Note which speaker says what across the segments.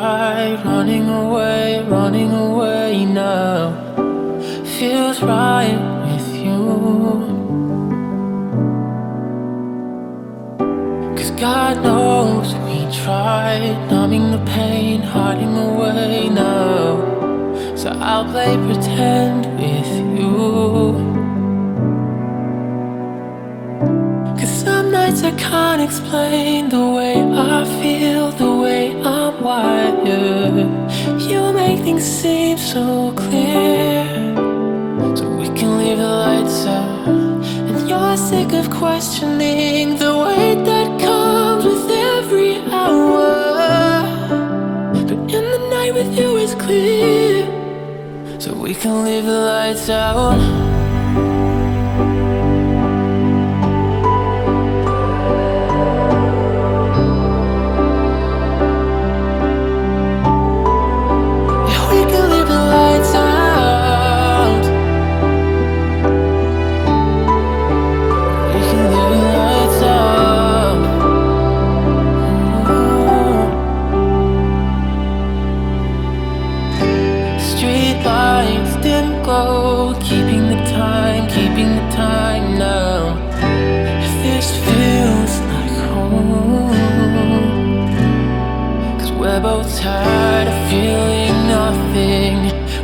Speaker 1: right. Running away, running away now. Feels right with you. Cause God knows we tried numbing the pain, hiding away now. So I'll play pretend with you. Cause some nights I can't explain the way I feel, the You make things seem so clear. So we can leave the lights out. And you're sick of questioning the weight that comes with every hour. But in the night with you is clear. So we can leave the lights out.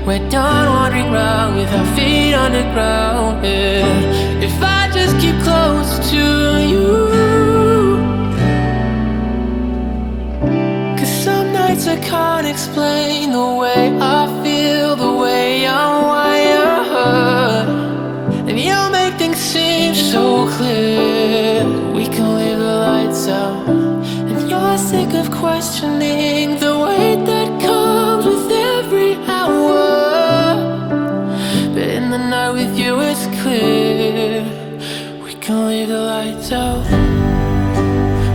Speaker 1: We're done wandering around with our feet underground. Yeah. If I just keep close to you. Cause some nights I can't explain the way I can leave the lights out.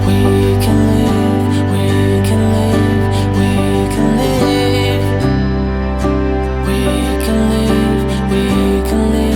Speaker 1: We can leave, we can leave, we can leave. We can leave, we can leave.